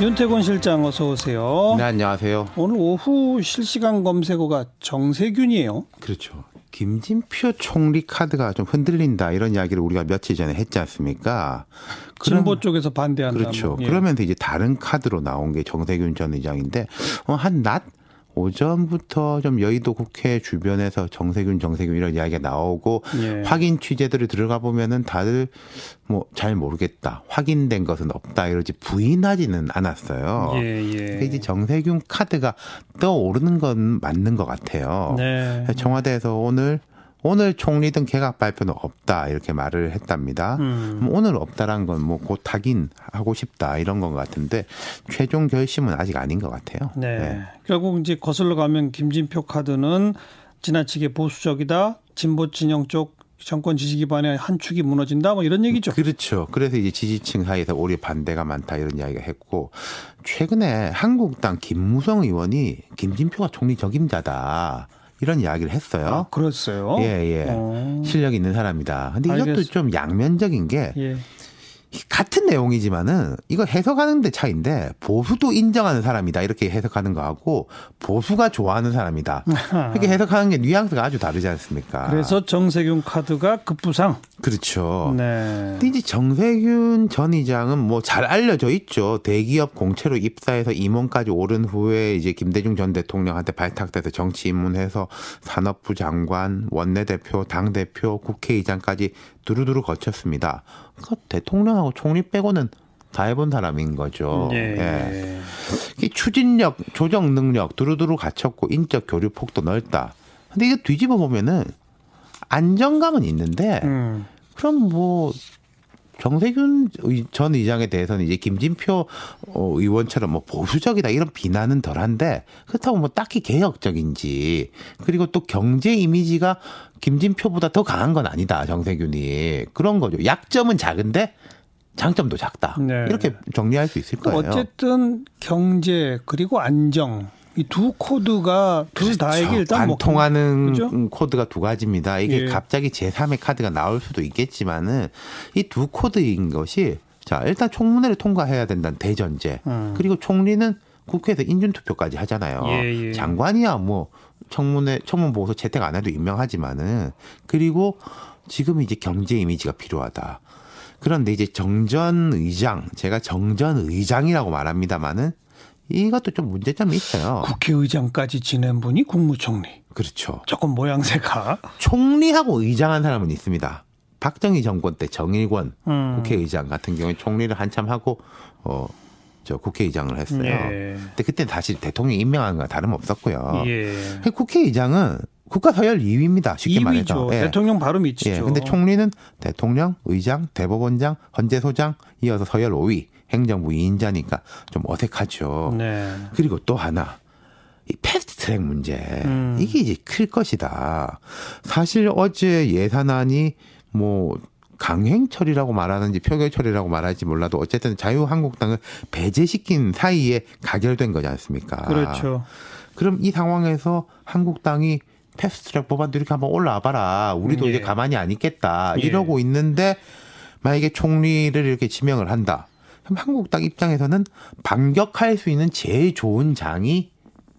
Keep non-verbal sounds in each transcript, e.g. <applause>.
윤태곤 실장 어서 오세요. 네, 안녕하세요. 오늘 오후 실시간 검색어가 정세균이에요. 그렇죠. 김진표 총리 카드가 좀 흔들린다 이런 이야기를 우리가 며칠 전에 했지 않습니까? 진보 쪽에서 반대한다. 그렇죠. 뭐. 예. 그러면서 이제 다른 카드로 나온 게 정세균 전 의장인데 어, 한낮 오전부터 좀 여의도 국회 주변에서 정세균 정세균 이런 이야기가 나오고 예. 확인 취재들을 들어가 보면은 다들 뭐 잘 모르겠다 확인된 것은 없다 이러지 부인하지는 않았어요. 예, 예. 그러니까 이제 정세균 카드가 떠오르는 건 맞는 것 같아요. 네. 청와대에서 오늘 오늘 총리 등 개각 발표는 없다 이렇게 말을 했답니다. 음. 그럼 오늘 없다란 건 뭐 곧 하긴 하고 싶다 이런 건 같은데 최종 결심은 아직 아닌 것 같아요. 네. 결국 이제 거슬러 가면 김진표 카드는 지나치게 보수적이다. 진보 진영 쪽 정권 지지 기반의 한 축이 무너진다. 뭐 이런 얘기죠. 그렇죠. 그래서 이제 지지층 사이에서 오히려 반대가 많다 이런 이야기가 했고 최근에 한국당 김무성 의원이 김진표가 총리 적임자다 이런 이야기를 했어요. 아, 그랬어요. 예, 예. 어. 실력 있는 사람이다. 근데 이것도 알겠습니다. 좀 양면적인 게 예. 같은 내용이지만은 이거 해석하는 데 차이인데 보수도 인정하는 사람이다 이렇게 해석하는 거하고 보수가 좋아하는 사람이다 이렇게 <laughs> 해석하는 게 뉘앙스가 아주 다르지 않습니까? 그래서 정세균 카드가 급부상. 그렇죠. 네. 근데 이제 정세균 전 의장은 뭐 잘 알려져 있죠. 대기업 공채로 입사해서 임원까지 오른 후에 이제 김대중 전 대통령한테 발탁돼서 정치 입문해서 산업부 장관, 원내대표, 당 대표, 국회의장까지 두루두루 거쳤습니다. 그러니까 대통령하고 총리 빼고는 다 해본 사람인 거죠. 예. 예. 이 추진력, 조정 능력 두루두루 갖췄고 인적 교류 폭도 넓다. 근데 이거 뒤집어 보면은 안정감은 있는데 음. 그럼 뭐 정세균 의- 전 의장에 대해서는 이제 김진표 어, 의원처럼 뭐 보수적이다 이런 비난은 덜한데 그렇다고 뭐 딱히 개혁적인지 그리고 또 경제 이미지가 김진표보다 더 강한 건 아니다 정세균이 그런 거죠. 약점은 작은데 장점도 작다 네. 이렇게 정리할 수 있을 거예요. 어쨌든 경제 그리고 안정 이 두 코드가 둘 다에게 일단 뭐 관통하는 그죠? 코드가 두 가지입니다. 이게 예. 갑자기 제3의 카드가 나올 수도 있겠지만은 이 두 코드인 것이 자 일단 총무회를 통과해야 된다는 대전제 음. 그리고 총리는 국회에서 인준투표까지 하잖아요. 예, 예. 장관이야 뭐 청문회 청문 보고서 채택 안 해도 임명하지만은 그리고 지금 이제 경제 이미지가 필요하다. 그런데 이제 정전 의장 제가 정전 의장이라고 말합니다만은 이것도 좀 문제점이 있어요. 국회의장까지 지낸 분이 국무총리. 그렇죠. 조금 모양새가. 총리하고 의장한 사람은 있습니다. 박정희 정권 때 정일권 음. 국회의장 같은 경우에 총리를 한참 하고 어 저 국회의장을 했어요. 예. 근데 그때 다시 대통령 임명하는 거 다름없었고요. 예. 국회의장은 국가 서열 2위입니다. 쉽게 2위죠. 말해서. 예. 대통령 바로 밑이죠. 예. 근데 총리는 대통령, 의장, 대법원장, 헌재소장 이어서 서열 5위, 행정부 2인자니까 좀 어색하죠. 네. 그리고 또 하나. 이 패스트 트랙 문제. 음. 이게 이제 클 것이다. 사실 어제 예산안이 뭐 강행 처리라고 말하는지 표결 처리라고 말할지 몰라도 어쨌든 자유한국당을 배제시킨 사이에 가결된 거지 않습니까? 그렇죠. 그럼 이 상황에서 한국당이 패스트트랙 법안도 이렇게 한번 올라와 봐라. 우리도 예. 이제 가만히 안 있겠다. 예. 이러고 있는데 만약에 총리를 이렇게 지명을 한다. 그럼 한국당 입장에서는 반격할 수 있는 제일 좋은 장이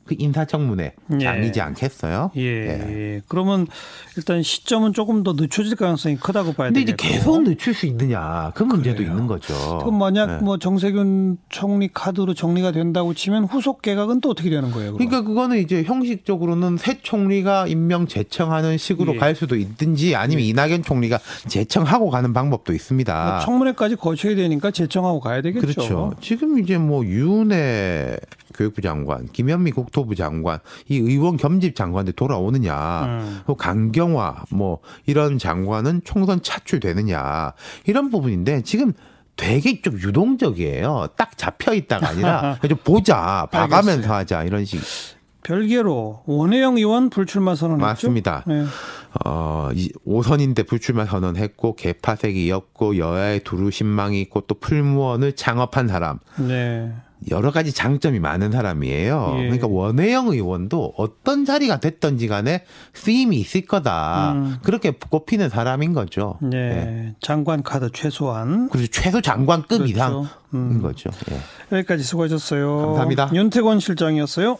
그 인사청문회 예. 장이지 않겠어요? 예. 예. 그러면 일단 시점은 조금 더 늦춰질 가능성이 크다고 봐야 근데 이제 되겠고. 계속 늦출 수 있느냐 그 문제도 그래요. 있는 거죠. 그럼 만약 네. 뭐 정세균 총리 카드로 정리가 된다고 치면 후속 개각은 또 어떻게 되는 거예요? 그럼? 그러니까 그거는 이제 형식적으로는 새 총리가 임명 제청하는 식으로 예. 갈 수도 있든지 아니면 이낙연 총리가 제청하고 가는 방법도 있습니다. 뭐 청문회까지 거쳐야 되니까 제청하고 가야 되겠죠. 그렇죠. 지금 이제 뭐 윤해 교육부 장관, 김현미 국토부 장관, 이 의원 겸직 장관들 돌아오느냐, 음. 또 강경화 뭐 이런 장관은 총선 차출되느냐 이런 부분인데 지금 되게 좀 유동적이에요. 딱 잡혀 있다가 아니라 <laughs> 좀 보자, 봐가면서. 하자 이런 식. 별개로 원혜영 의원 불출마 선언했죠. 맞습니다. 네. 어, 이 5선인데 불출마 선언했고 개파색이 었고 여야의 두루 신망이 있고 또 풀무원을 창업한 사람. 네. 여러 가지 장점이 많은 사람이에요. 예. 그러니까 원혜영 의원도 어떤 자리가 됐던지 간에 쓰임이 있을 거다. 음. 그렇게 꼽히는 사람인 거죠. 네. 예. 장관 카드 최소한. 그래서 최소 장관급 그렇죠. 이상인 음. 거죠. 예. 여기까지 수고하셨어요. 감사합니다. 윤태권 실장이었어요.